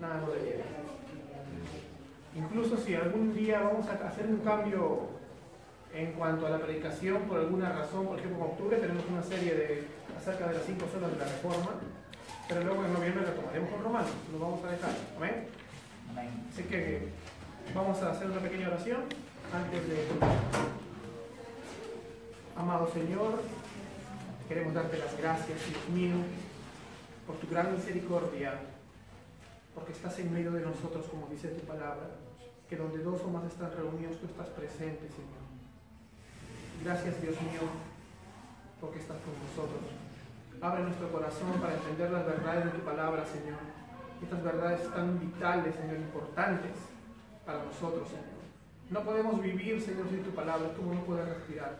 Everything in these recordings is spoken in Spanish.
nada nos detiene. Incluso si algún día vamos a hacer un cambio en cuanto a la predicación por alguna razón, por ejemplo en octubre tenemos una serie de acerca de las cinco zonas de la reforma, pero luego en noviembre retomaremos con Romanos, lo vamos a dejar. Amén. Así que vamos a hacer una pequeña oración antes de... Amado Señor, queremos darte las gracias, Dios mío, por tu gran misericordia, porque estás en medio de nosotros, como dice tu palabra, que donde dos o más están reunidos, tú estás presente, Señor. Gracias, Dios mío, porque estás con nosotros. Abre nuestro corazón para entender las verdades de tu palabra, Señor. Estas verdades tan vitales, Señor, importantes para nosotros, Señor. No podemos vivir, Señor, sin tu palabra, como no puedes respirar.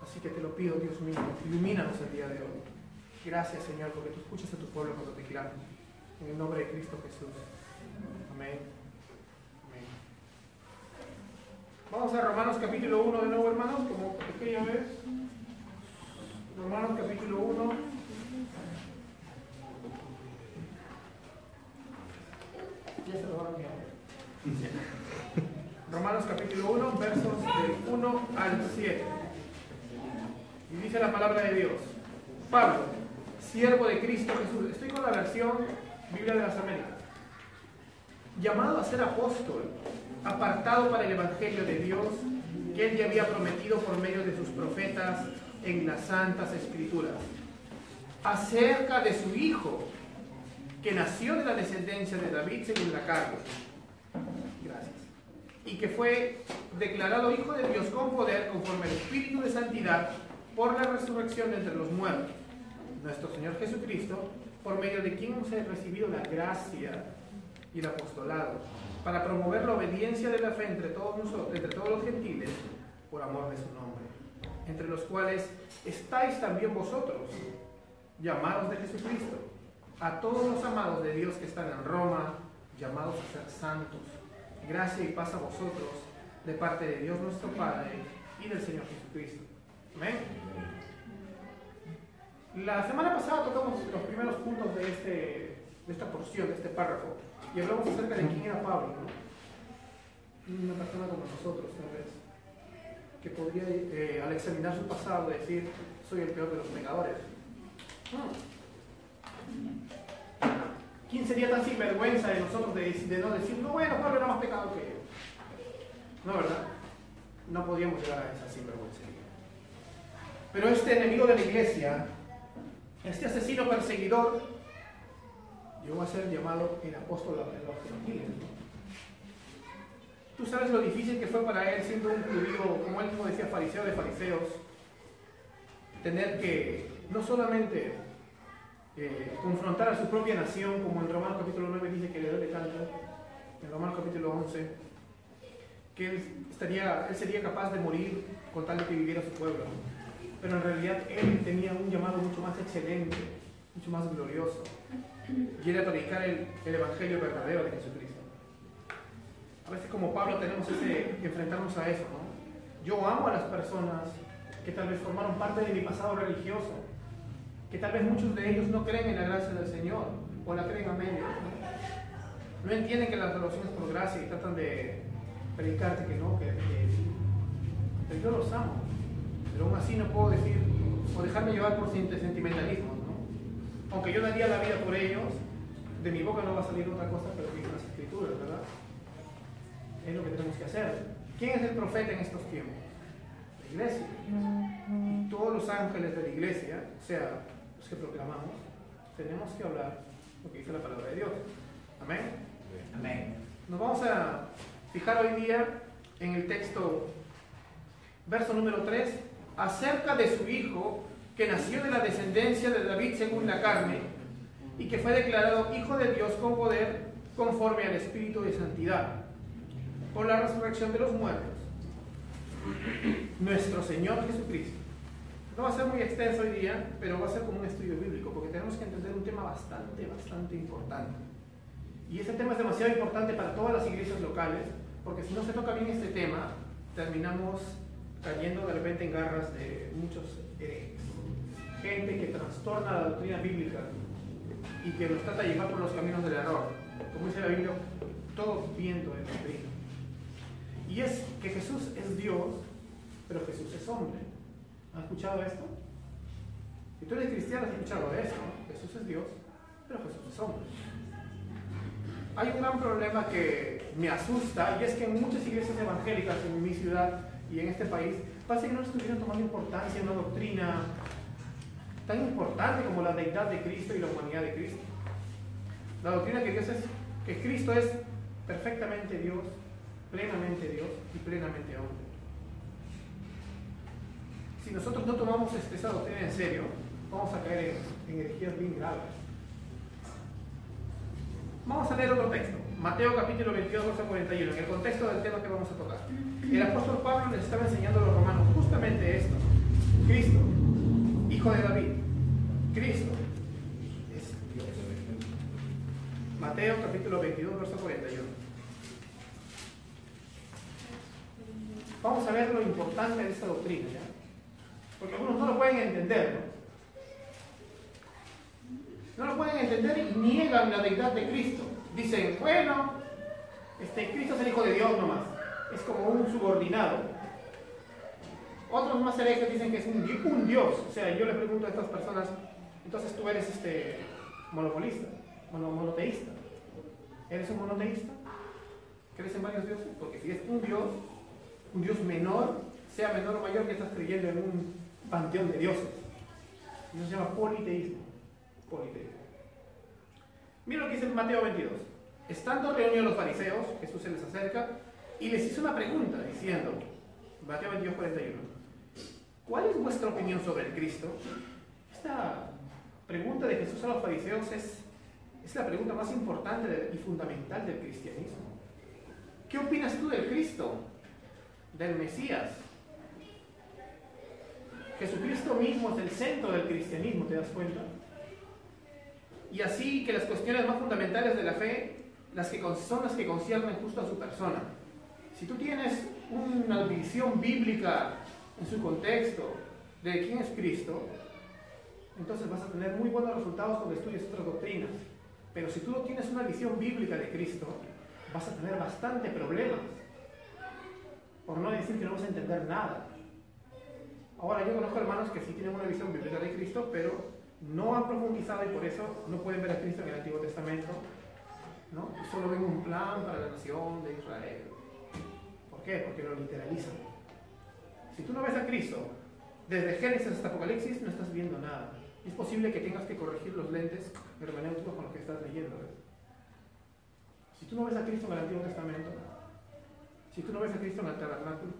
Así que te lo pido, Dios mío, ilumínanos el día de hoy. Gracias, Señor, porque tú escuchas a tu pueblo cuando te claman. En el nombre de Cristo Jesús. Amén. Amén. Vamos a Romanos capítulo 1 de nuevo, hermanos, como aquella vez. Romanos capítulo 1. Ya se lo van a Romanos capítulo 1, versos del 1 al 7. Y dice la palabra de Dios. Pablo, siervo de Cristo Jesús. Estoy con la versión Biblia de las Américas. Llamado a ser apóstol, apartado para el Evangelio de Dios, que él ya había prometido por medio de sus profetas en las santas escrituras, acerca de su Hijo, que nació de la descendencia de David según la carne. Gracias. Y que fue declarado Hijo de Dios con poder conforme al Espíritu de Santidad por la resurrección entre los muertos. Nuestro Señor Jesucristo, por medio de quien hemos recibido la gracia y el apostolado, para promover la obediencia de la fe entre todos nosotros, entre todos los gentiles, por amor de su nombre, entre los cuales estáis también vosotros, llamados de Jesucristo, a todos los amados de Dios que están en Roma, llamados a ser santos. Gracia y paz a vosotros, de parte de Dios nuestro Padre y del Señor Jesucristo. Amén. La semana pasada tocamos los primeros puntos de, este, de esta porción, de este párrafo, y hablamos acerca de quién era Pablo, Una persona como nosotros, tal vez, que podría, eh, al examinar su pasado, decir, soy el peor de los pecadores. ¿Quién sería tan sinvergüenza de nosotros de, no decir, no, bueno, Pablo era más pecado que yo? No, ¿verdad? No podíamos llegar a esa sinvergüenza. Pero este enemigo de la iglesia, este asesino perseguidor, llegó a ser llamado el apóstol de los gentiles. Tú sabes lo difícil que fue para él, siendo un judío, como él mismo decía, fariseo de fariseos, tener que no solamente eh, confrontar a su propia nación, como en Romanos capítulo 9 dice que le duele tanto, en Romanos capítulo 11, que estaría, él sería capaz de morir con tal de que viviera su pueblo pero en realidad él tenía un llamado mucho más excelente, mucho más glorioso, y era predicar el, Evangelio verdadero de Jesucristo. A veces como Pablo tenemos que enfrentarnos a eso, ¿no? Yo amo a las personas que tal vez formaron parte de mi pasado religioso, que tal vez muchos de ellos no creen en la gracia del Señor, o la creen a medio. ¿no? entienden que las relaciones por gracia y tratan de predicarte que no, que, que yo los amo pero aún así no puedo decir o dejarme llevar por sentimentalismo, ¿no? Aunque yo daría la vida por ellos, de mi boca no va a salir otra cosa pero que las escrituras, ¿verdad? Es lo que tenemos que hacer. ¿Quién es el profeta en estos tiempos? La iglesia. Y todos los ángeles de la iglesia, o sea, los que proclamamos, tenemos que hablar lo que dice la palabra de Dios. Amén. Amén. Nos vamos a fijar hoy día en el texto, verso número 3 acerca de su hijo, que nació de la descendencia de David según la carne, y que fue declarado hijo de Dios con poder conforme al Espíritu de Santidad, por la resurrección de los muertos, nuestro Señor Jesucristo. No va a ser muy extenso hoy día, pero va a ser como un estudio bíblico, porque tenemos que entender un tema bastante, bastante importante. Y ese tema es demasiado importante para todas las iglesias locales, porque si no se toca bien este tema, terminamos cayendo de repente en garras de muchos herejes. Gente que trastorna la doctrina bíblica y que nos trata de llevar por los caminos del error. como dice la Biblia, todo viento de doctrina. Y es que Jesús es Dios, pero Jesús es hombre. ¿Han escuchado esto? Si tú eres cristiano, has escuchado esto. Jesús es Dios, pero Jesús es hombre. Hay un gran problema que me asusta y es que en muchas iglesias evangélicas en mi ciudad y en este país parece que no estuvieran tomando importancia en una doctrina tan importante como la deidad de Cristo y la humanidad de Cristo. La doctrina que Dios es que Cristo es perfectamente Dios, plenamente Dios y plenamente hombre. Si nosotros no tomamos este, esa doctrina en serio, vamos a caer en, energías bien graves. Vamos a leer otro texto, Mateo capítulo 22, verso 41, en el contexto del tema que vamos a tocar. El apóstol Pablo les estaba enseñando a los romanos justamente esto. Cristo, hijo de David, Cristo es Dios. Mateo capítulo 22, verso 41. Vamos a ver lo importante de esta doctrina, ¿ya? Porque algunos no lo pueden entender, ¿no? No lo pueden entender y niegan la deidad de Cristo. Dicen, bueno, este, Cristo es el Hijo de Dios nomás. Es como un subordinado. Otros más herejes dicen que es un, un Dios. O sea, yo le pregunto a estas personas, entonces tú eres este monopolista, monoteísta. ¿Eres un monoteísta? ¿Crees en varios dioses? Porque si es un Dios, un Dios menor, sea menor o mayor, que estás creyendo en un panteón de dioses. Eso se llama politeísmo. politeísmo. Mira lo que dice Mateo 22. Estando reunidos los fariseos, Jesús se les acerca y les hizo una pregunta diciendo, Mateo 22, 41, ¿cuál es vuestra opinión sobre el Cristo? Esta pregunta de Jesús a los fariseos es, es la pregunta más importante y fundamental del cristianismo. ¿Qué opinas tú del Cristo? Del Mesías, Jesucristo mismo es el centro del cristianismo, ¿te das cuenta? Y así que las cuestiones más fundamentales de la fe las que son las que conciernen justo a su persona. Si tú tienes una visión bíblica en su contexto de quién es Cristo, entonces vas a tener muy buenos resultados cuando estudies otras doctrinas. Pero si tú no tienes una visión bíblica de Cristo, vas a tener bastante problemas. Por no decir que no vas a entender nada. Ahora, yo conozco hermanos que sí tienen una visión bíblica de Cristo, pero no han profundizado y por eso no pueden ver a Cristo en el Antiguo Testamento. ¿no? solo ven un plan para la nación de Israel. ¿Por qué? Porque lo literalizan. Si tú no ves a Cristo desde Génesis hasta Apocalipsis, no estás viendo nada. Es posible que tengas que corregir los lentes hermenéuticos con los que estás leyendo. Si tú no ves a Cristo en el Antiguo Testamento, si tú no ves a Cristo en el tabernáculo,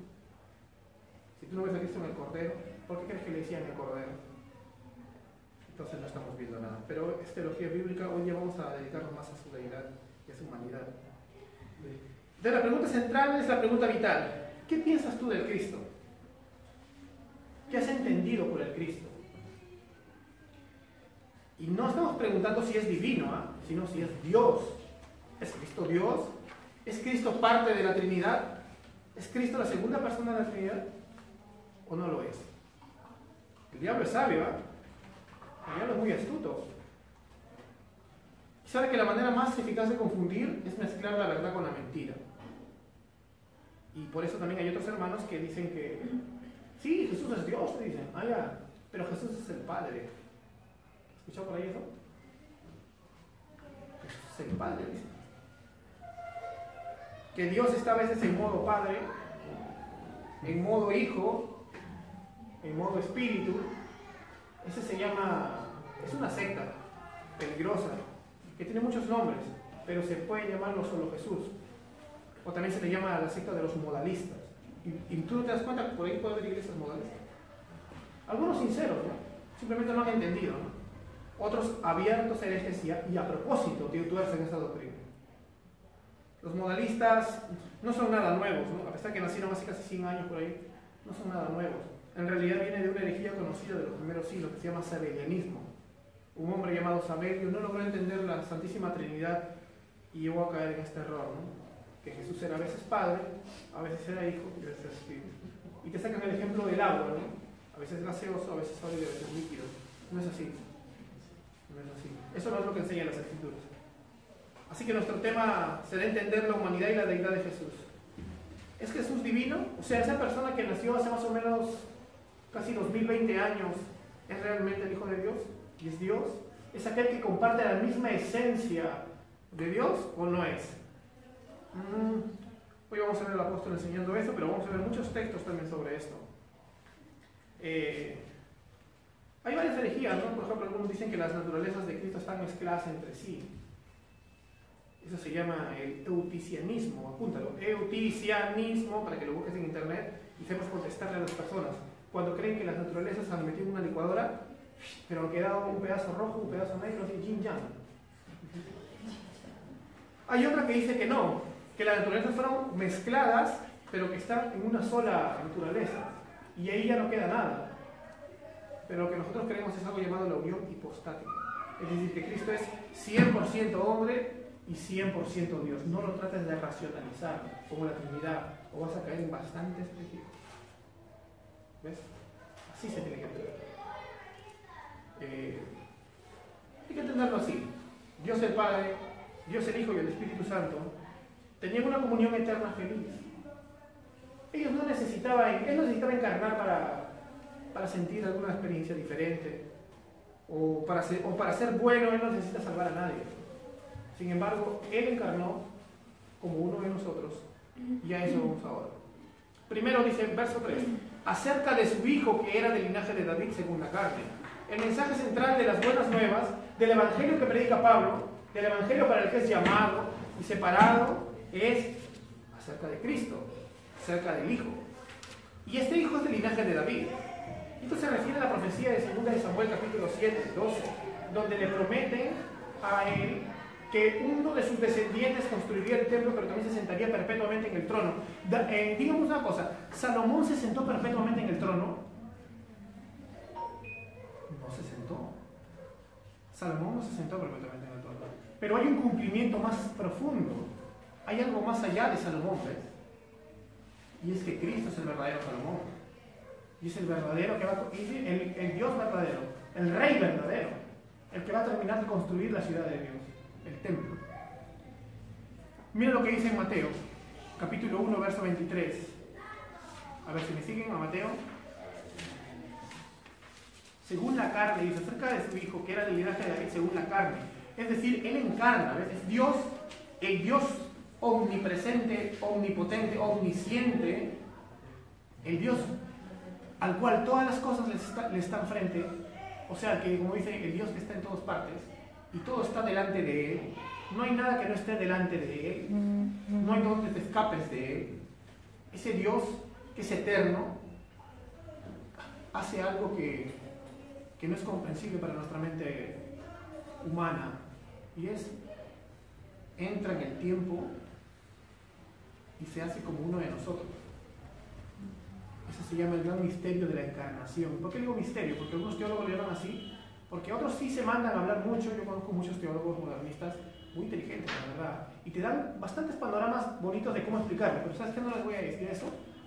si tú no ves a Cristo en el Cordero, ¿por qué crees que le decían el Cordero? Entonces no estamos viendo nada. Pero es teología bíblica, hoy ya vamos a dedicarnos más a su deidad y a su humanidad. De la pregunta central es la pregunta vital. ¿Qué piensas tú del Cristo? ¿Qué has entendido por el Cristo? Y no estamos preguntando si es divino, ¿ah? sino si es Dios. ¿Es Cristo Dios? ¿Es Cristo parte de la Trinidad? ¿Es Cristo la segunda persona de la Trinidad? ¿O no lo es? El diablo es sabio, ¿ah? Diablo es muy astuto. sabe que la manera más eficaz de confundir es mezclar la verdad con la mentira. Y por eso también hay otros hermanos que dicen que, sí, Jesús es Dios, dicen, ah, ya, pero Jesús es el Padre. ¿Escuchado por ahí eso? Jesús es el Padre, dicen. Que Dios está a veces en modo Padre, en modo Hijo, en modo Espíritu. Ese se llama, es una secta peligrosa, que tiene muchos nombres, pero se puede llamar no solo Jesús. O también se le llama la secta de los modalistas. Y, tú no te das cuenta que por ahí puede haber iglesias modalistas. Algunos sinceros. Simplemente no han entendido. Otros abiertos herejes y a, a propósito tuercen esta doctrina. Los modalistas no son nada nuevos, a pesar que nacieron hace casi 100 años por ahí, no son nada nuevos. En realidad viene de una herejía conocida de los primeros siglos que se llama sabelianismo. Un hombre llamado Sabelio no logró entender la Santísima Trinidad y llegó a caer en este error, ¿no? que Jesús era a veces Padre, a veces era Hijo y a veces Espíritu. Y te sacan el ejemplo del agua, ¿no? a veces gaseoso, a veces sólido a veces líquido. No es así. No es así. Eso no es lo que enseñan las escrituras. Así que nuestro tema será entender la humanidad y la deidad de Jesús. ¿Es Jesús divino? O sea, esa persona que nació hace más o menos casi 2020 años, ¿es realmente el Hijo de Dios? ¿Y es Dios? ¿Es aquel que comparte la misma esencia de Dios o no es? Mm, hoy vamos a ver al apóstol enseñando eso, pero vamos a ver muchos textos también sobre esto. Eh, hay varias herejías. Por ejemplo, algunos dicen que las naturalezas de Cristo están mezcladas entre sí. Eso se llama el euticianismo, apúntalo. Euticianismo, para que lo busques en internet y sepas contestarle a las personas. Cuando creen que las naturalezas han metido en una licuadora, pero han quedado un pedazo rojo, un pedazo negro, así yin yang. Hay otra que dice que no, que las naturalezas fueron mezcladas, pero que están en una sola naturaleza. Y ahí ya no queda nada. Pero lo que nosotros creemos es algo llamado la unión hipostática. Es decir, que Cristo es 100% hombre y 100% Dios. No lo trates de racionalizar como la Trinidad o vas a caer en bastantes peligros. ¿Ves? Así se tiene que entender. Eh, hay que entenderlo así. Dios el Padre, Dios el Hijo y el Espíritu Santo tenían una comunión eterna feliz. Ellos no necesitaban, él no necesitaba encarnar para, para sentir alguna experiencia diferente. O para, o para ser bueno, él no necesita salvar a nadie. Sin embargo, Él encarnó como uno de nosotros y a eso vamos ahora. Primero dice, verso 3, acerca de su hijo que era del linaje de David según la carne. El mensaje central de las buenas nuevas, del evangelio que predica Pablo, del evangelio para el que es llamado y separado, es acerca de Cristo, acerca del hijo. Y este hijo es del linaje de David. Esto se refiere a la profecía de 2 de Samuel capítulo 7, 12, donde le prometen a él que uno de sus descendientes construiría el templo, pero también se sentaría perpetuamente en el trono. Eh, digamos una cosa, ¿Salomón se sentó perpetuamente en el trono? No se sentó. Salomón no se sentó perpetuamente en el trono. Pero hay un cumplimiento más profundo. Hay algo más allá de Salomón, ¿ves? Y es que Cristo es el verdadero Salomón. Y es el verdadero que va a, el, el Dios verdadero, el Rey verdadero, el que va a terminar de construir la ciudad de Dios templo. Mira lo que dice en Mateo, capítulo 1, verso 23. A ver si me siguen a Mateo. Según la carne, dice acerca de su hijo, que era del linaje de David según la carne. Es decir, él encarna. Es Dios, el Dios omnipresente, omnipotente, omnisciente, el Dios al cual todas las cosas le, están frente, o sea que como dice el Dios que está en todas partes, y todo está delante de Él, no hay nada que no esté delante de Él, no hay donde te escapes de Él. Ese Dios que es eterno hace algo que, que no es comprensible para nuestra mente humana y es entra en el tiempo y se hace como uno de nosotros. Eso se llama el gran misterio de la encarnación. ¿Por qué digo misterio? Porque algunos teólogos lo llaman así, porque otros sí se mandan a hablar mucho, yo conozco muchos teólogos modernistas muy inteligentes, la verdad, y te dan bastantes panoramas bonitos de cómo explicarlo, pero ¿sabes qué no les voy a decir eso?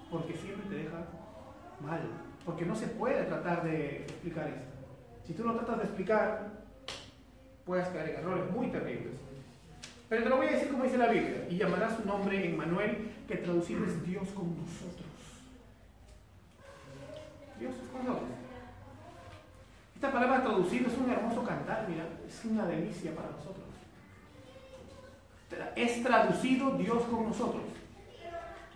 Porque siempre te deja mal, porque no se puede tratar de explicar eso. Si tú lo tratas de explicar, puedes caer en errores muy terribles. Pero te lo voy a decir como dice la Biblia, y llamará su nombre en Manuel, que traducido es Dios con nosotros. Dios con nosotros. Esta palabra traducido es un hermoso cantar, mira, es una delicia para nosotros. Es traducido Dios con nosotros.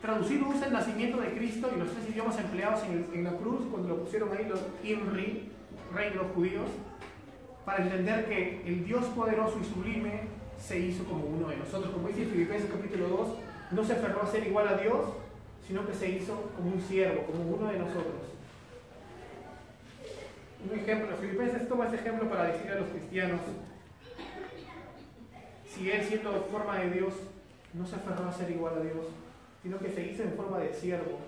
Traducido usa el nacimiento de Cristo y los tres idiomas empleados en, la cruz, cuando lo pusieron ahí los Inri, rey de los judíos, para entender que el Dios poderoso y sublime se hizo como uno de nosotros. Como dice Filipenses capítulo 2, no se aferró a ser igual a Dios, sino que se hizo como un siervo, como uno de nosotros ejemplo, Filipenses toma ese ejemplo para decir a los cristianos, si él siendo forma de Dios, no se aferró a ser igual a Dios, sino que se hizo en forma de siervo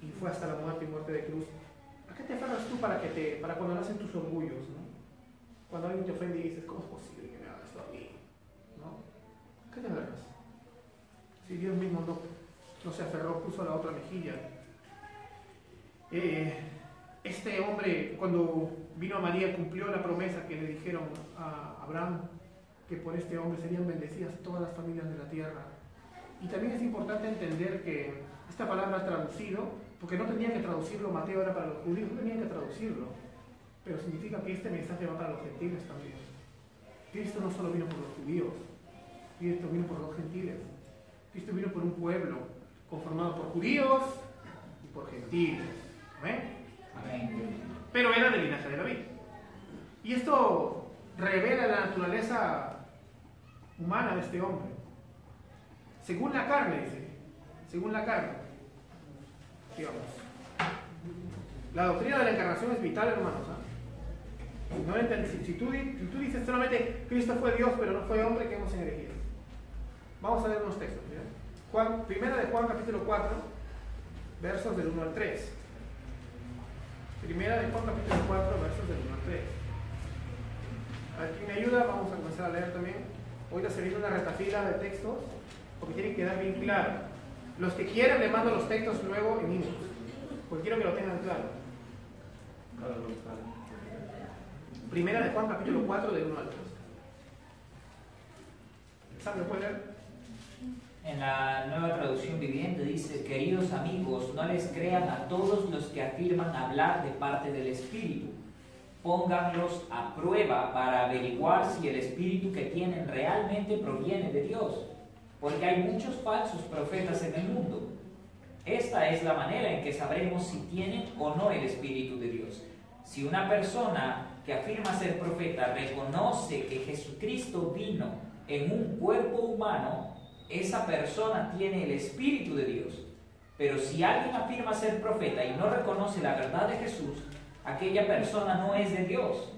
y fue hasta la muerte y muerte de cruz. ¿A qué te aferras tú para, que te, para cuando nacen tus orgullos? ¿no? Cuando alguien te ofende y dices, ¿cómo es posible que me hagas esto a mí? ¿No? ¿A qué te aferras? Si Dios mismo no, no se aferró, puso la otra mejilla. Eh, este hombre, cuando vino a María, cumplió la promesa que le dijeron a Abraham, que por este hombre serían bendecidas todas las familias de la tierra. Y también es importante entender que esta palabra traducido, porque no tenía que traducirlo Mateo era para los judíos, no tenía que traducirlo, pero significa que este mensaje va para los gentiles también. Cristo no solo vino por los judíos, Cristo vino por los gentiles. Cristo vino por un pueblo conformado por judíos y por gentiles. Pero era del linaje de David. Y esto revela la naturaleza humana de este hombre. Según la carne, dice. Según la carne. Digamos. La doctrina de la encarnación es vital, hermanos. ¿ah? si, tú, dices solamente Cristo fue Dios, pero no fue hombre, que hemos elegido. Vamos a ver unos textos. Juan, primera de Juan, capítulo 4, versos del 1 al 3. Primera de Juan, capítulo 4, versos del 1 al 3. A ver, ¿quién me ayuda? Vamos a comenzar a leer también. Hoy se viene una retafila de textos porque tiene que quedar bien claro. Los que quieran le mando los textos luego en inglés, porque quiero que lo tengan claro. Primera de Juan capítulo 4 del 1 al 3. ¿Sabe lo puede leer? En la nueva traducción viviente dice, queridos amigos, no les crean a todos los que afirman hablar de parte del Espíritu. Pónganlos a prueba para averiguar si el Espíritu que tienen realmente proviene de Dios porque hay muchos falsos profetas en el mundo. Esta es la manera en que sabremos si tienen o no el Espíritu de Dios. Si una persona que afirma ser profeta reconoce que Jesucristo vino en un cuerpo humano, esa persona tiene el Espíritu de Dios. Pero si alguien afirma ser profeta y no reconoce la verdad de Jesús, aquella persona no es de Dios.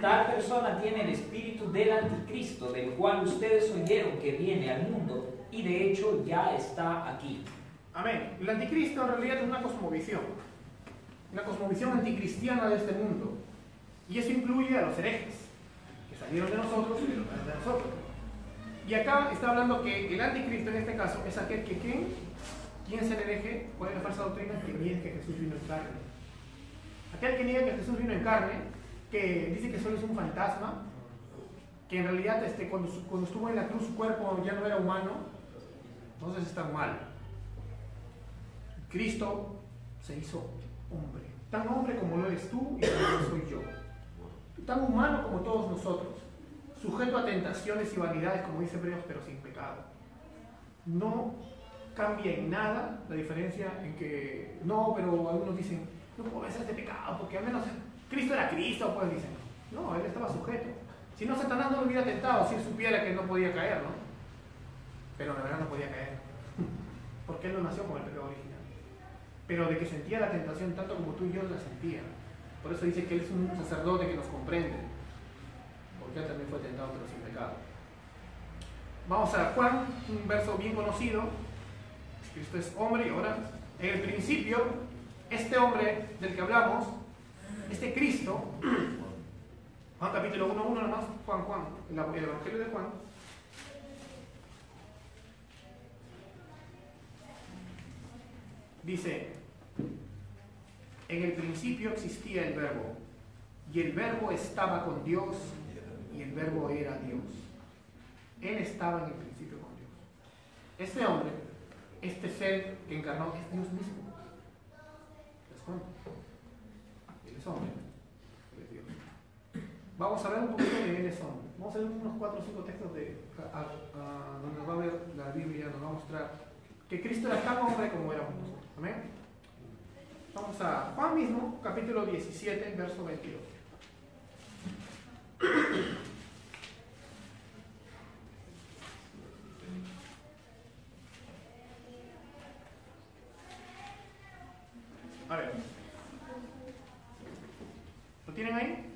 Tal persona tiene el espíritu del anticristo, del cual ustedes oyeron que viene al mundo y de hecho ya está aquí. Amén. El anticristo en realidad es una cosmovisión, una cosmovisión anticristiana de este mundo. Y eso incluye a los herejes, que salieron de nosotros y no de nosotros. Y acá está hablando que el anticristo en este caso es aquel que ¿quién? ¿Quién se el hereje? ¿Cuál es la falsa doctrina? Que niega que Jesús vino en carne. Aquel que niega que Jesús vino en carne que dice que solo es un fantasma, que en realidad este, cuando, cuando estuvo en la cruz su cuerpo ya no era humano, entonces está mal. Cristo se hizo hombre, tan hombre como lo eres tú y como lo soy yo, tan humano como todos nosotros, sujeto a tentaciones y vanidades, como dice Hebreos, pero sin pecado. No cambia en nada la diferencia en que, no, pero algunos dicen, no puedo ser de pecado, porque al menos Cristo era Cristo, pues dicen. No, él estaba sujeto. Si no, Satanás no lo hubiera tentado si él supiera que no podía caer, ¿no? Pero la verdad no podía caer. Porque él no nació con el pecado original. Pero de que sentía la tentación tanto como tú y yo la sentía. Por eso dice que él es un sacerdote que nos comprende. Porque él también fue tentado pero sin pecado. Vamos a Juan, un verso bien conocido. Cristo es hombre y ahora, en el principio, este hombre del que hablamos este Cristo, Juan capítulo 1, 1 nomás, Juan, Juan, el Evangelio de Juan, dice, en el principio existía el verbo, y el verbo estaba con Dios, y el verbo era Dios. Él estaba en el principio con Dios. Este hombre, este ser que encarnó, es Dios mismo. ¿Les cuento? Vamos a ver un poquito de quiénes son. Vamos a ver unos 4 o 5 textos de, donde va a ver la Biblia, nos va a mostrar que Cristo era tan hombre como éramos nosotros. Amén. Vamos a Juan mismo, capítulo 17, verso 22. A ver. ¿Tienen ahí?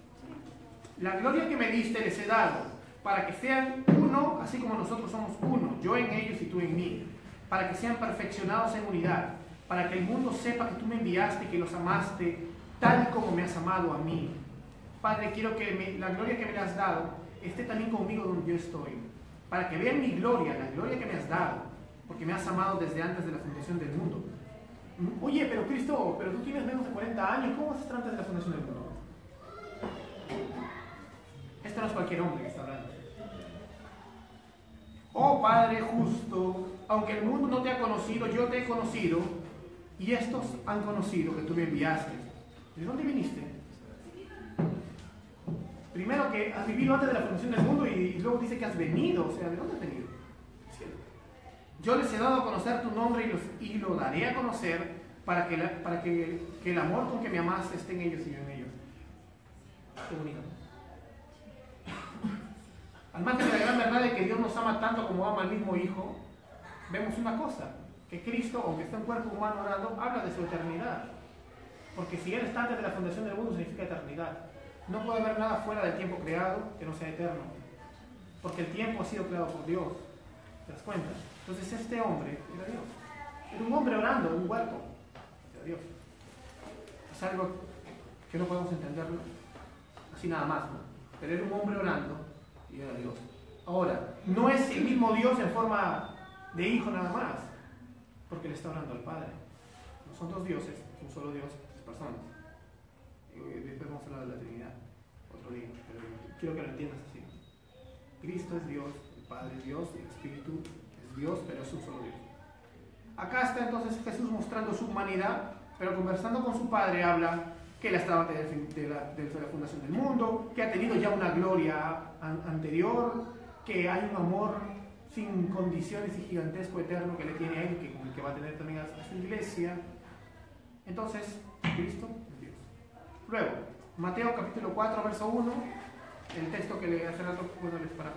La gloria que me diste les he dado, para que sean uno, así como nosotros somos uno, yo en ellos y tú en mí, para que sean perfeccionados en unidad, para que el mundo sepa que tú me enviaste y que los amaste tal como me has amado a mí. Padre, quiero que la gloria que me has dado esté también conmigo donde yo estoy, para que vean mi gloria, la gloria que me has dado, porque me has amado desde antes de la fundación del mundo. Oye, pero Cristo, pero tú tienes menos de 40 años, ¿cómo vas a estar antes de la fundación del mundo? Cualquier hombre que está hablando. Oh Padre justo, aunque el mundo no te ha conocido, yo te he conocido, y estos han conocido que tú me enviaste. ¿De dónde viniste? Primero que has vivido antes de la fundación del mundo y luego dice que has venido. O sea, ¿de dónde has venido? Yo les he dado a conocer tu nombre y, los, y lo daré a conocer para, que, para que, que, el amor con que me amaste esté en ellos y yo en ellos. Qué bonito. Al margen de la gran verdad de que Dios nos ama tanto como ama al mismo Hijo, vemos una cosa, que Cristo, aunque está en cuerpo humano orando, habla de su eternidad. Porque si Él está antes de la fundación del mundo, significa eternidad. No puede haber nada fuera del tiempo creado que no sea eterno. Porque el tiempo ha sido creado por Dios. ¿Te das cuenta? Entonces este hombre era Dios. Era un hombre orando en un huerto. Era Dios. Es algo que no podemos entenderlo así nada más. ¿no? Pero era un hombre orando y era Dios. Ahora, no es el mismo Dios en forma de hijo nada más, porque le está orando al Padre. No son dos dioses, es un solo Dios, es personas. después vamos a hablar de la Trinidad, otro día, pero quiero que lo entiendas así. Cristo es Dios, el Padre es Dios, el Espíritu es Dios, pero es un solo Dios. Acá está entonces Jesús mostrando su humanidad, pero conversando con su Padre habla que él estaba de la, de la fundación del mundo, que ha tenido ya una gloria anterior, que hay un amor sin condiciones y gigantesco eterno que le tiene a él, que, que va a tener también a, su iglesia. Entonces, Cristo es Dios. Luego, Mateo capítulo 4, verso 1, el texto que le hace rato, bueno, les para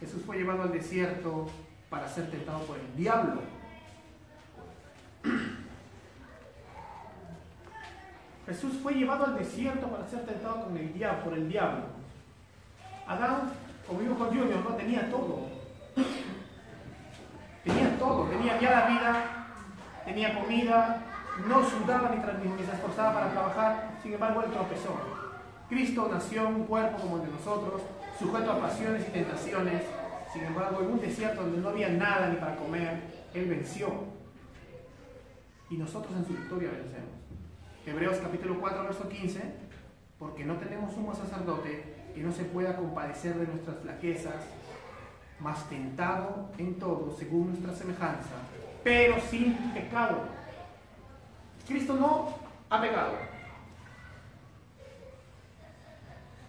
Jesús fue llevado al desierto para ser tentado por el diablo. Jesús fue llevado al desierto para ser tentado con el diablo, por el diablo. Adán, como dijo Junior, no tenía todo. Tenía todo, tenía ya la vida, tenía comida, no sudaba ni, ni se esforzaba para trabajar, sin embargo él tropezó. Cristo nació en un cuerpo como el de nosotros, sujeto a pasiones y tentaciones, sin embargo en un desierto donde no había nada ni para comer, él venció. Y nosotros en su victoria vencemos. Hebreos capítulo 4, verso 15, porque no tenemos un sacerdote que no se pueda compadecer de nuestras flaquezas, más tentado en todo según nuestra semejanza, pero sin pecado. Cristo no ha pecado.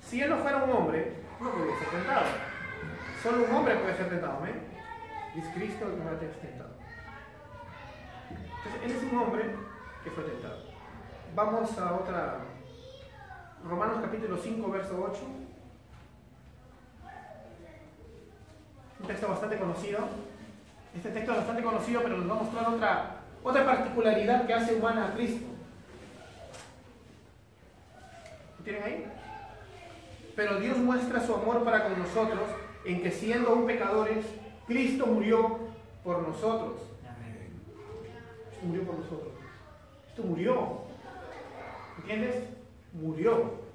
Si él no fuera un hombre, no podría ser tentado. Solo un hombre puede ser tentado, ¿eh? es Cristo el que va a ser tentado. Entonces, él es un hombre que fue tentado. Vamos a otra. Romanos capítulo 5, verso 8. Un texto bastante conocido. Este texto es bastante conocido, pero nos va a mostrar otra, otra particularidad que hace humana a Cristo. ¿Lo tienen ahí? Pero Dios muestra su amor para con nosotros en que siendo aún pecadores, Cristo murió por nosotros. Esto murió por nosotros. Esto murió. ¿Entiendes? Murió.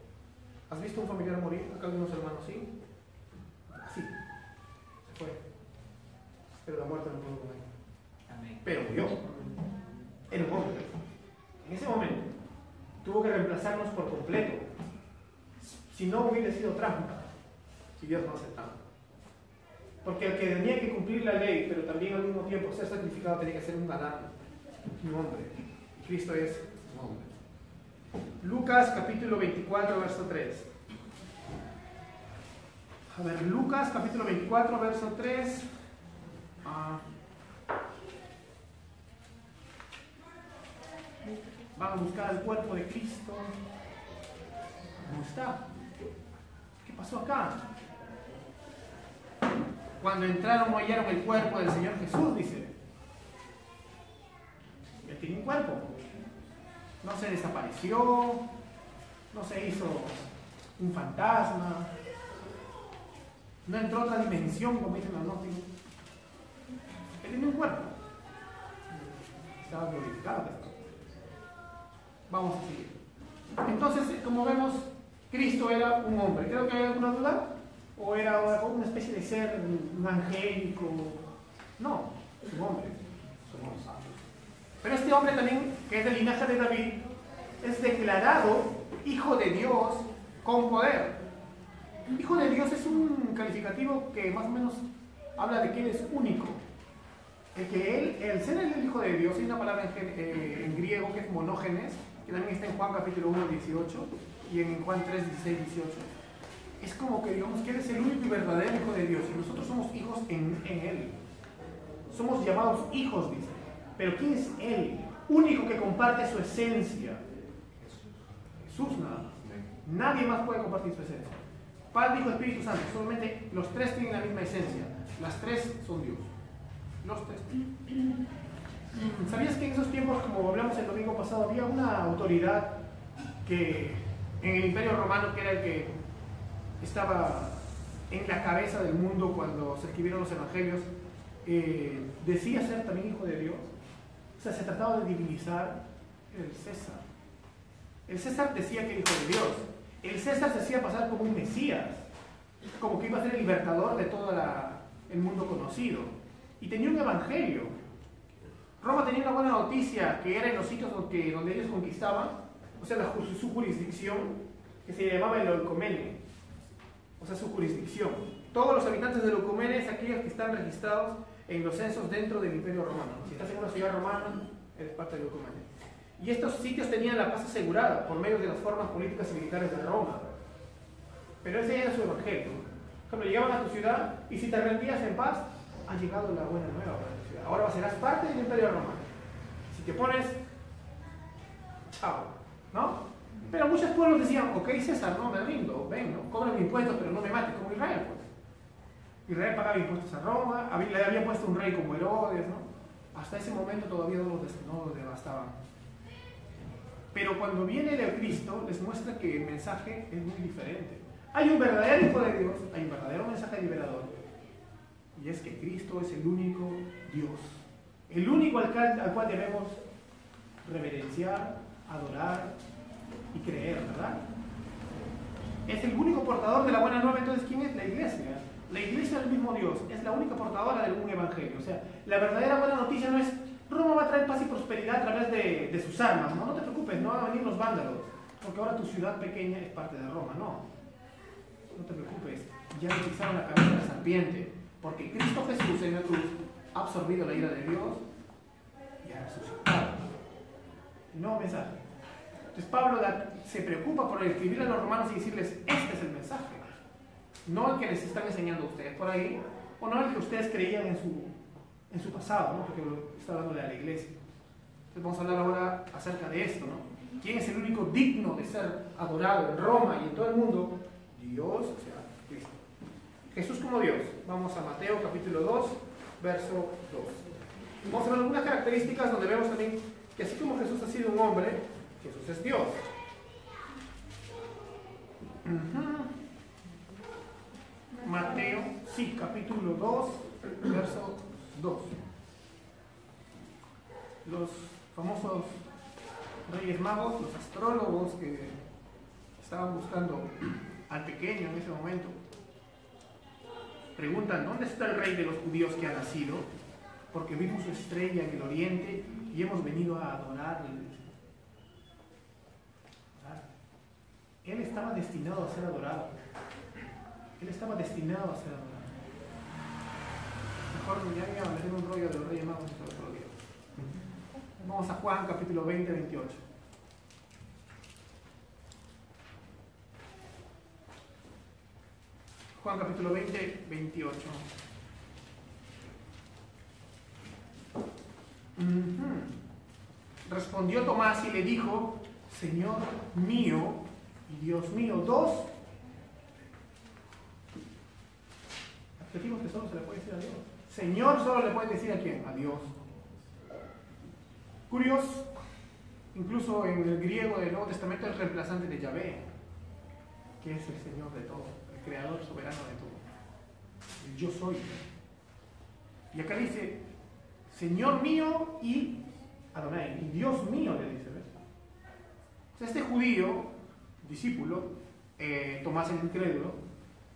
¿Has visto un familiar morir? Acá algunos hermanos, ¿sí? Así. Se fue. Pero la muerte no pudo con él. Pero murió. Era un hombre. En ese momento tuvo que reemplazarnos por completo. Si no hubiera sido trampa, si Dios no aceptaba. Porque el que tenía que cumplir la ley, pero también al mismo tiempo ser sacrificado, tenía que ser un galán, un hombre. Cristo es. Lucas capítulo 24, verso 3. A ver, Lucas capítulo 24, verso 3. Ah. Van a buscar el cuerpo de Cristo. ¿Cómo está? ¿Qué pasó acá? Cuando entraron hallaron el cuerpo del Señor Jesús, dice. Él tiene un cuerpo no se desapareció, no se hizo un fantasma, no entró a otra dimensión, como dicen los gnósticos. Él tiene un cuerpo. Estaba glorificado. Vamos a seguir. Entonces, como vemos, Cristo era un hombre. Creo que hay alguna duda. ¿O era una especie de ser, un angélico? No, es un hombre. Pero este hombre también, que es del linaje de David, es declarado hijo de Dios con poder. Hijo de Dios es un calificativo que más o menos habla de que Él es único. El que Él, el ser el Hijo de Dios, hay una palabra en, eh, griego que es monógenes, que también está en Juan capítulo 1, 18 y en Juan 3, 16, 18. Es como que digamos que Él es el único y verdadero Hijo de Dios y nosotros somos hijos en, en Él. Somos llamados hijos, dice. Pero ¿quién es Él? Único que comparte su esencia. Jesús nada más. Nadie más puede compartir su esencia. Padre, Hijo, Espíritu Santo. Solamente los tres tienen la misma esencia. Las tres son Dios. Los tres. ¿Sabías que en esos tiempos, como hablamos el domingo pasado, había una autoridad que en el Imperio Romano, que era el que estaba en la cabeza del mundo cuando se escribieron los evangelios, eh, decía ser también hijo de Dios? O sea, se trataba de divinizar el César. El César decía que era hijo de Dios. El César se hacía pasar como un Mesías, como que iba a ser el libertador de todo el mundo conocido. Y tenía un evangelio. Roma tenía una buena noticia que era en los sitios donde, ellos conquistaban, o sea, su jurisdicción, que se llamaba el Oicomene, o sea, su jurisdicción. Todos los habitantes del Oicomene es aquellos que están registrados en los censos dentro del Imperio Romano. Si estás en una ciudad romana, eres parte del documento. Y estos sitios tenían la paz asegurada por medio de las formas políticas y militares de Roma. Pero ese era su evangelio. Cuando llegaban a tu ciudad y si te rendías en paz, ha llegado la buena nueva para tu ciudad. Ahora serás parte del Imperio Romano. Si te pones, chao, ¿no? Pero muchos pueblos decían, ok César, no me rindo, ven, ¿no? cobra mis impuestos, pero no me mates como Israel, pues. Israel pagaba impuestos a Roma, le había puesto un rey como Herodes, ¿no? Hasta ese momento todavía no lo, devastaban. Pero cuando viene el Cristo, les muestra que el mensaje es muy diferente. Hay un verdadero Hijo de Dios, hay un verdadero mensaje liberador, y es que Cristo es el único Dios, el único al cual debemos reverenciar, adorar y creer, ¿verdad? Es el único portador de la buena nueva, entonces ¿quién es? La iglesia. La iglesia del mismo Dios es la única portadora de un evangelio. O sea, la verdadera buena noticia no es Roma va a traer paz y prosperidad a través de, sus armas. No, no te preocupes, no van a venir los vándalos. Porque ahora tu ciudad pequeña es parte de Roma. No. No te preocupes. Ya le la cabeza de la serpiente. Porque Cristo Jesús en la cruz ha absorbido la ira de Dios y ha resucitado. No mensaje. Entonces Pablo se preocupa por escribir a los romanos y decirles, este es el mensaje no el que les están enseñando a ustedes por ahí, o no el que ustedes creían en su, en su pasado, porque está hablando de la iglesia. Entonces vamos a hablar ahora acerca de esto, ¿no? ¿Quién es el único digno de ser adorado en Roma y en todo el mundo? Dios, o sea, Cristo. Jesús como Dios. Vamos a Mateo capítulo 2, verso 2. Vamos a ver algunas características donde vemos también que así como Jesús ha sido un hombre, Jesús es Dios. Mateo, sí, capítulo 2, verso 2. Los famosos reyes magos, los astrólogos que estaban buscando al pequeño en ese momento, preguntan, ¿dónde está el rey de los judíos que ha nacido? Porque vimos su estrella en el oriente y hemos venido a adorarle. Él estaba destinado a ser adorado. Él estaba destinado a ser adorado. Mejor ya me a meter un rollo de los reyes magos y otro día. Vamos a Juan capítulo 20, 28. Juan capítulo 20, 28. Respondió Tomás y le dijo, Señor mío y Dios mío. Dos Decimos que solo se le puede decir a Dios. Señor solo le puede decir a quién? A Dios. Curioso, incluso en el griego del Nuevo Testamento es reemplazante de Yahvé, que es el Señor de todo, el creador soberano de todo. yo soy. Y acá dice, Señor mío y Adonai, y Dios mío le dice. ¿ves? O sea, este judío, discípulo, eh, Tomás el incrédulo,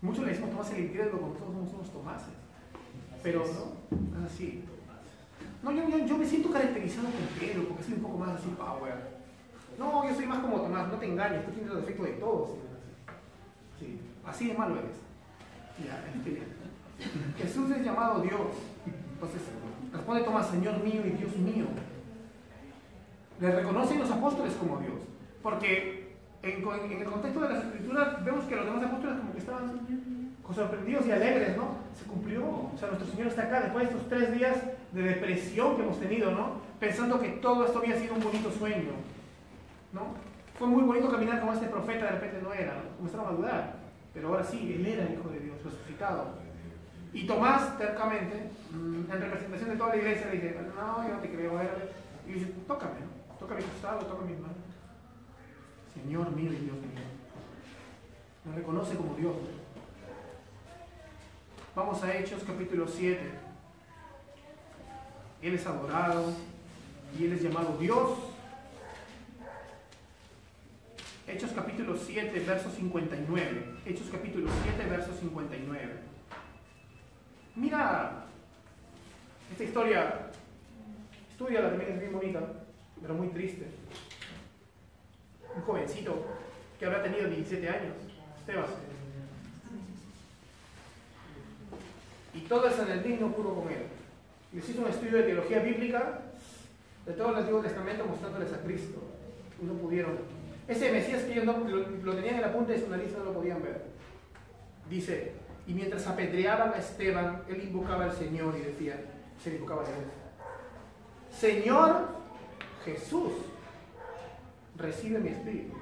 Muchos le decimos Tomás el incrédulo cuando todos somos unos Tomases. Pero no, así. No, yo, yo, me siento caracterizado con Pedro, porque soy un poco más así power. No, yo soy más como Tomás, no te engañes, tú tienes los defectos de todos. Sí, así de malo eres. Ya, este, Jesús es llamado Dios. Entonces, responde Tomás, Señor mío y Dios mío. Le reconocen los apóstoles como Dios. Porque en, el contexto de las escrituras vemos que los demás apóstoles como que estaban sorprendidos y alegres, ¿no? Se cumplió. O sea, nuestro Señor está acá después de estos tres días de depresión que hemos tenido, ¿no? Pensando que todo esto había sido un bonito sueño, ¿no? Fue muy bonito caminar como este profeta, de repente no era, ¿no? Comenzaron a dudar. Pero ahora sí, él era el Hijo de Dios, resucitado. Y Tomás, tercamente, mm, en representación de toda la iglesia, le dice, no, yo no te creo, Y dice, tócame, ¿no? Toca mi costado, toca mis manos. Señor mío y Dios mío. Me reconoce como Dios. Vamos a Hechos capítulo 7. Él es adorado y Él es llamado Dios. Hechos capítulo 7, verso 59. Hechos capítulo 7, verso 59. Mira esta historia. Estudia también es bien bonita, pero muy triste. Un jovencito que habrá tenido 17 años, Esteban y todo el Sanedrín no pudo con él. Les hizo un estudio de teología bíblica de todo el Antiguo Testamento mostrándoles a Cristo. Y no pudieron. Ese Mesías que ellos no, lo, tenían en la punta de su nariz no lo podían ver. Dice, y mientras apedreaban a Esteban, él invocaba al Señor y decía, se invocaba a Dios. Señor Jesús, recibe mi espíritu.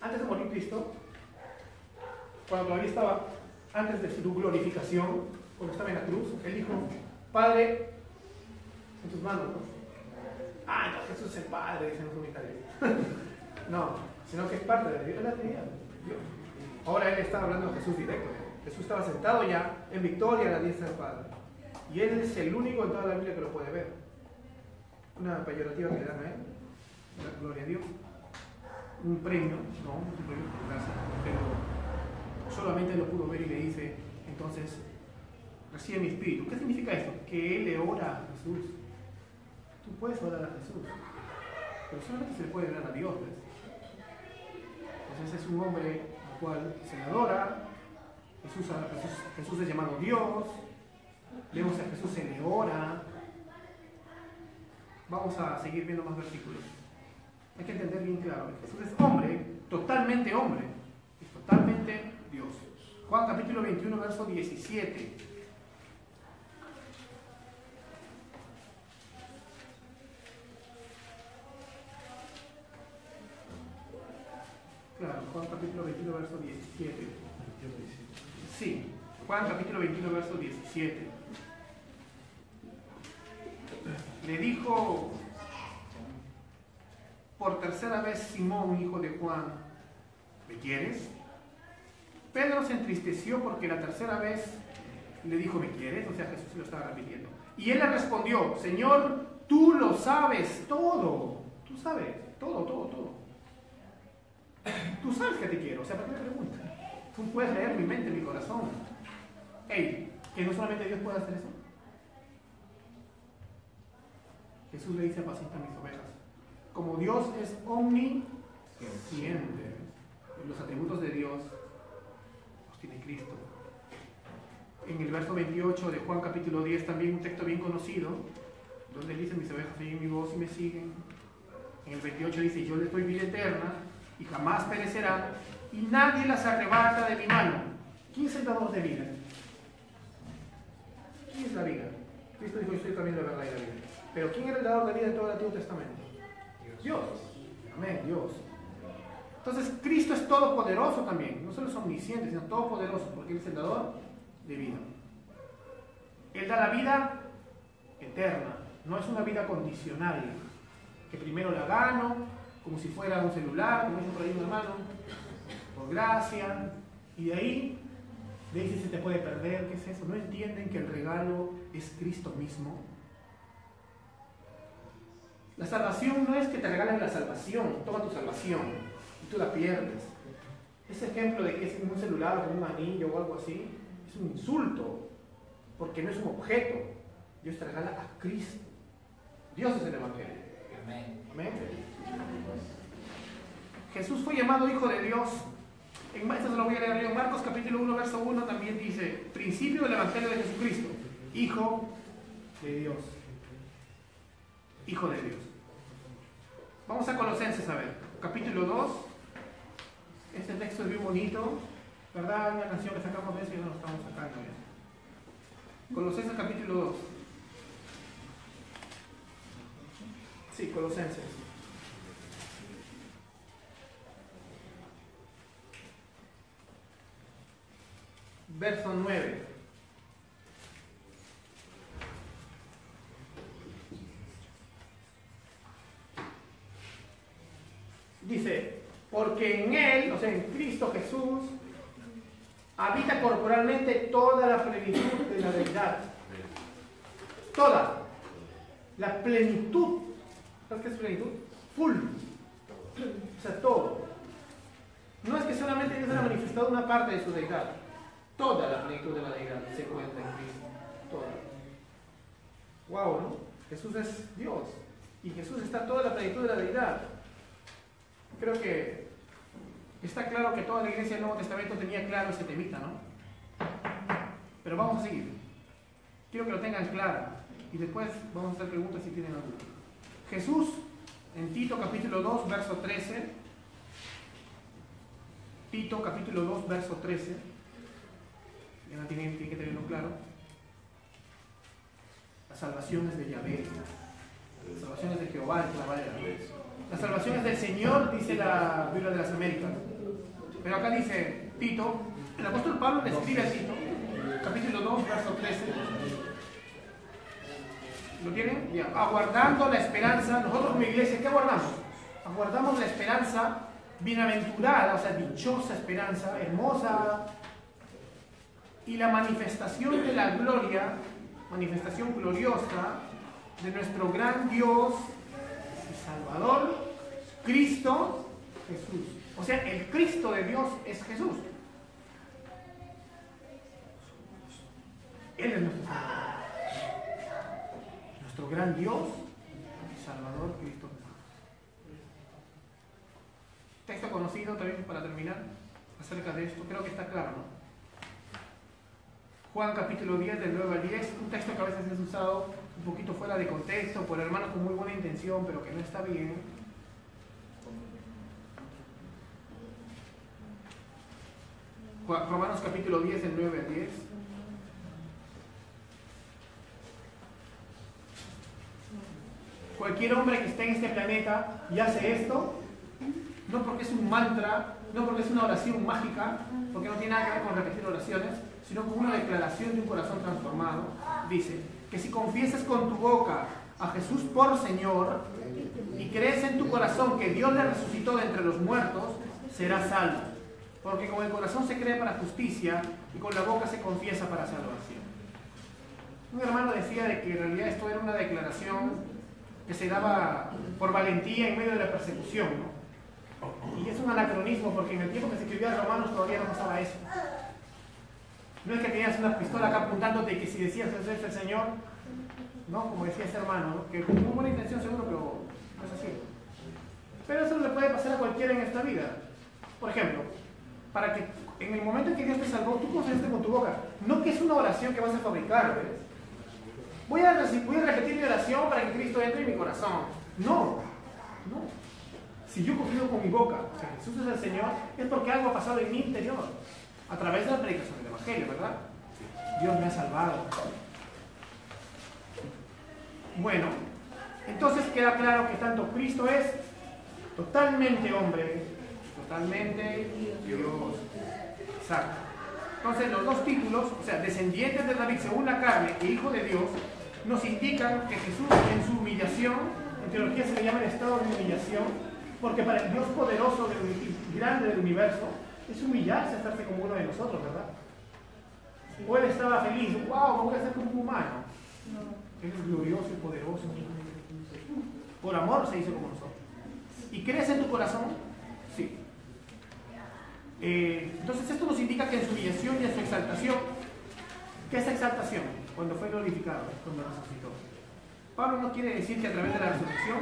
Antes de morir Cristo, cuando todavía estaba antes de su glorificación, cuando estaba en la cruz, él dijo, Padre, en tus manos. Ah, no, Jesús es el Padre, dicen los unitarios. no, sino que es parte de la Dios. Ahora él está hablando de Jesús directo. Jesús estaba sentado ya en victoria a la diestra del Padre. Y él es el único en toda la Biblia que lo puede ver. Una peyorativa que le dan a él. gloria a Dios. Un premio, no, un premio por gracia, pero solamente lo pudo ver y le dice, entonces, recibe mi espíritu. ¿Qué significa esto? Que él le ora a Jesús. Tú puedes orar a Jesús, pero solamente se le puede orar a Dios. Entonces es un hombre al cual se le adora, Jesús, Jesús, es llamado Dios, vemos a Jesús se le ora. Vamos a seguir viendo más versículos. Hay que entender bien claro, Jesús es hombre, totalmente hombre, es totalmente Dios. Juan capítulo 21, verso 17. Claro, Juan capítulo 21, verso 17. Sí, Juan capítulo 21, verso 17. Le dijo por tercera vez Simón, hijo de Juan, ¿me quieres? Pedro se entristeció porque la tercera vez le dijo, ¿me quieres? O sea, Jesús lo estaba repitiendo. Y él le respondió, Señor, tú lo sabes todo. Tú sabes, todo, todo, todo. Tú sabes que te quiero. O sea, ¿para qué me preguntas? Tú puedes leer mi mente, mi corazón. Ey, que no solamente Dios puede hacer eso. Jesús le dice, apacita mis ovejas. Como Dios es omnisciente, los atributos de Dios tiene Cristo. En el verso 28 de Juan capítulo 10 también un texto bien conocido, donde dice, mis ovejas oyen mi voz y me siguen. En el 28 dice, yo les doy vida eterna y jamás perecerán y nadie las arrebata de mi mano. ¿Quién es el dador de vida? ¿Quién es la vida? Cristo dijo, yo soy también la verdad y la vida. Pero ¿quién era el dador de vida en todo el Antiguo Testamento? Dios. Amén, Dios. Entonces, Cristo es todopoderoso también, no solo es omnisciente, sino todopoderoso, porque Él es el dador de vida. Él da la vida eterna, no es una vida condicional, que primero la gano, como si fuera un celular, como dice por ahí un hermano, por gracia, y de ahí, de ahí se te puede perder, ¿qué es eso? ¿No entienden que el regalo es Cristo mismo? La salvación no es que te regalen la salvación, toma tu salvación tú la pierdes. Ese ejemplo de que es un celular o un anillo o algo así es un insulto, porque no es un objeto. Dios te regala a Cristo. Dios es el Evangelio. Amén. Jesús fue llamado Hijo de Dios En, esto se lo voy a leer en Marcos capítulo 1, verso 1 también dice, principio del Evangelio de Jesucristo, Hijo de Dios. Hijo de Dios. Vamos a Colosenses a ver, capítulo 2. Este texto es muy bonito, ¿verdad? Una canción que sacamos de eso y no lo estamos sacando ya. Colosenses capítulo 2. Sí, Colosenses. Verso 9. Dice, porque en Él, o sea, en Cristo Jesús, habita corporalmente toda la plenitud de la deidad. Toda. La plenitud. ¿Sabes qué es plenitud? Full. O sea, todo. No es que solamente Dios haya manifestado una parte de su deidad. Toda la plenitud de la deidad se cuenta en Cristo. Toda. Wow, ¿no? Jesús es Dios. Y Jesús está toda la plenitud de la deidad. Creo que está claro que toda la iglesia del Nuevo Testamento tenía claro ese temita, ¿no? Pero vamos a seguir. Quiero que lo tengan claro. Y después vamos a hacer preguntas si tienen alguna. Jesús, en Tito capítulo 2, verso 13. Tito capítulo 2, verso 13. Ya no tienen, que tenerlo claro. La salvación es de Yahvé. La salvación es de Jehová, es la Yahvé. La salvación es del Señor, dice la Biblia de las Américas. Pero acá dice Tito, el apóstol Pablo le escribe a Tito, capítulo 2, verso 13. ¿Lo tienen? Ya. Aguardando la esperanza, nosotros como iglesia, ¿qué aguardamos? Aguardamos la esperanza bienaventurada, o sea, dichosa esperanza, hermosa, y la manifestación de la gloria, manifestación gloriosa de nuestro gran Dios Salvador, Cristo Jesús. O sea, el Cristo de Dios es Jesús. Él es nuestro Salvador. Nuestro gran Dios Salvador Cristo Jesús. Texto conocido también para terminar acerca de esto. Creo que está claro, ¿no? Juan capítulo 10 del 9 al 10, un texto que a veces es usado un poquito fuera de contexto por hermanos con muy buena intención, pero que no está bien. Romanos capítulo 10 del 9 al 10. Cualquier hombre que esté en este planeta y hace esto, no porque es un mantra, no porque es una oración mágica, porque no tiene nada que ver con repetir oraciones, sino con una declaración de un corazón transformado, dice que si confiesas con tu boca a Jesús por Señor y crees en tu corazón que Dios le resucitó de entre los muertos, serás salvo. Porque con el corazón se cree para justicia y con la boca se confiesa para salvación. Un hermano decía de que en realidad esto era una declaración que se daba por valentía en medio de la persecución. Y es un anacronismo porque en el tiempo que se escribía Romanos todavía no pasaba eso. No es que tenías una pistola acá apuntándote y que si decías eso es el Señor, ¿no? Como decía ese hermano, ¿no? que con buena intención seguro, pero no es así. Pero eso le puede pasar a cualquiera en esta vida. Por ejemplo, para que en el momento en que Dios te salvó, tú confiaste con tu boca. No que es una oración que vas a fabricar, ¿ves? Voy a, voy a repetir mi oración para que Cristo entre en mi corazón. No, no. Si yo confío con mi boca que Jesús es el Señor, es porque algo ha pasado en mi interior a través de la predicación del Evangelio, ¿verdad? Dios me ha salvado. Bueno, entonces queda claro que tanto Cristo es totalmente hombre, totalmente Dios. Exacto. Entonces los dos títulos, o sea, descendientes de David según la carne e hijo de Dios, nos indican que Jesús en su humillación, en teología se le llama el estado de humillación, porque para el Dios poderoso y grande del universo, es humillarse estarse como uno de nosotros, ¿verdad? O él estaba feliz, wow, voy a ser como un humano. Él es glorioso y poderoso. Por amor se hizo como nosotros. ¿Y crees en tu corazón? Sí. Eh, entonces esto nos indica que en su humillación y en su exaltación, ¿qué es exaltación? Cuando fue glorificado, cuando resucitó. Pablo no quiere decir que a través de la resurrección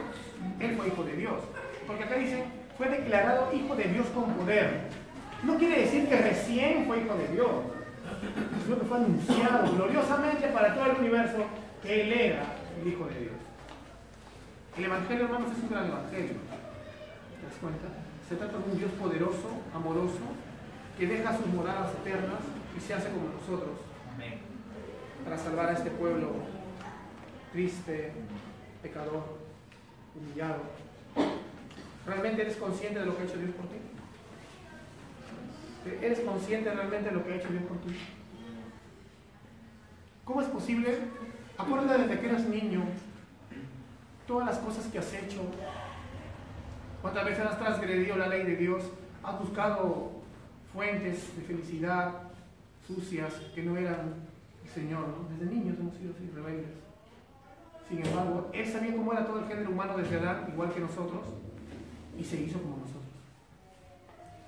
él fue hijo de Dios, porque acá dice, fue declarado hijo de Dios con poder. No quiere decir que recién fue hijo de Dios, sino que fue anunciado gloriosamente para todo el universo que Él era el Hijo de Dios. El Evangelio, hermanos, es un gran Evangelio. ¿Te das cuenta? Se trata de un Dios poderoso, amoroso, que deja sus moradas eternas y se hace como nosotros Amén. para salvar a este pueblo triste, pecador, humillado. ¿Realmente eres consciente de lo que ha hecho Dios por ti? ¿Eres consciente realmente de lo que ha hecho Dios por ti? ¿Cómo es posible? Acuérdate desde que eras niño, todas las cosas que has hecho, cuántas veces has transgredido la ley de Dios, has buscado fuentes de felicidad sucias que no eran el Señor. ¿no? Desde niños hemos sido así, rebeldes. Sin embargo, Él sabía cómo era todo el género humano desde Adán, igual que nosotros, y se hizo como nosotros.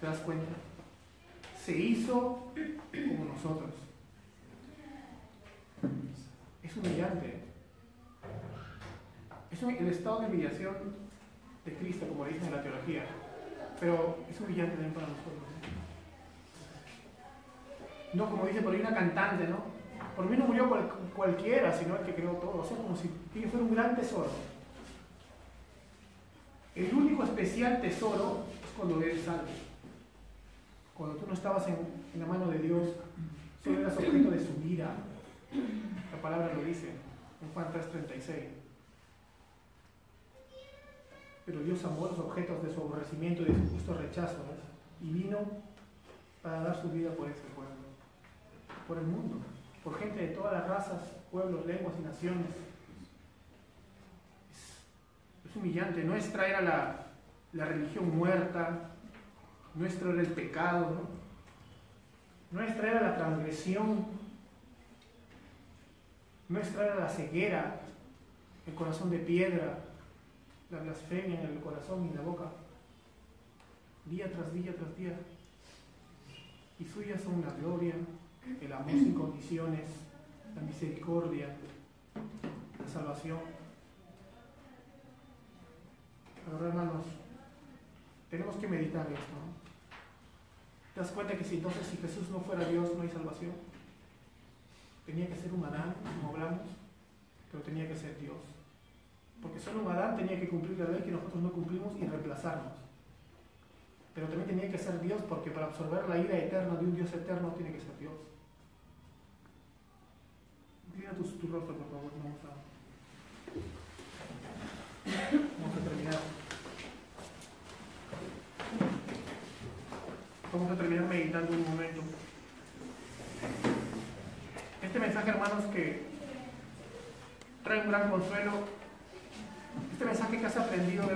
¿Te das cuenta? Se hizo como nosotros. Es humillante. Es el estado de humillación de Cristo, como le dicen en la teología. Pero es humillante también para nosotros. ¿no? No como dice por ahí una cantante, ¿no? Por mí no murió cual- cualquiera, sino el que creó todo. O sea, como si fuera un gran tesoro. El único especial tesoro es cuando eres salvo. Cuando tú no estabas en, la mano de Dios, solo eras objeto de su ira. La palabra lo dice en Juan 3:36. Pero Dios amó a los objetos de su aborrecimiento y de su justo rechazo, y vino para dar su vida por ese pueblo, por el mundo, por gente de todas las razas, pueblos, lenguas y naciones. Es, humillante, no es traer a la religión muerta, no es traer el pecado, ¿no? no es traer a la transgresión, no es traer a la ceguera, el corazón de piedra, la blasfemia en el corazón y la boca, día tras día tras día. Y suyas son la gloria, el amor sin condiciones, la misericordia, la salvación. Ahora, hermanos, tenemos que meditar esto. ¿no? ¿Te das cuenta que si entonces si Jesús no fuera Dios no hay salvación? Tenía que ser un Adán, como hablamos, pero tenía que ser Dios. Porque solo un Adán tenía que cumplir la ley que nosotros no cumplimos y reemplazarnos. Pero también tenía que ser Dios porque para absorber la ira eterna de un Dios eterno tiene que ser Dios. Inclina tu, tu rostro, por favor. Vamos a, vamos a terminar. Vamos a terminar meditando un momento. Este mensaje, hermanos, que trae un gran consuelo. Este mensaje que has aprendido de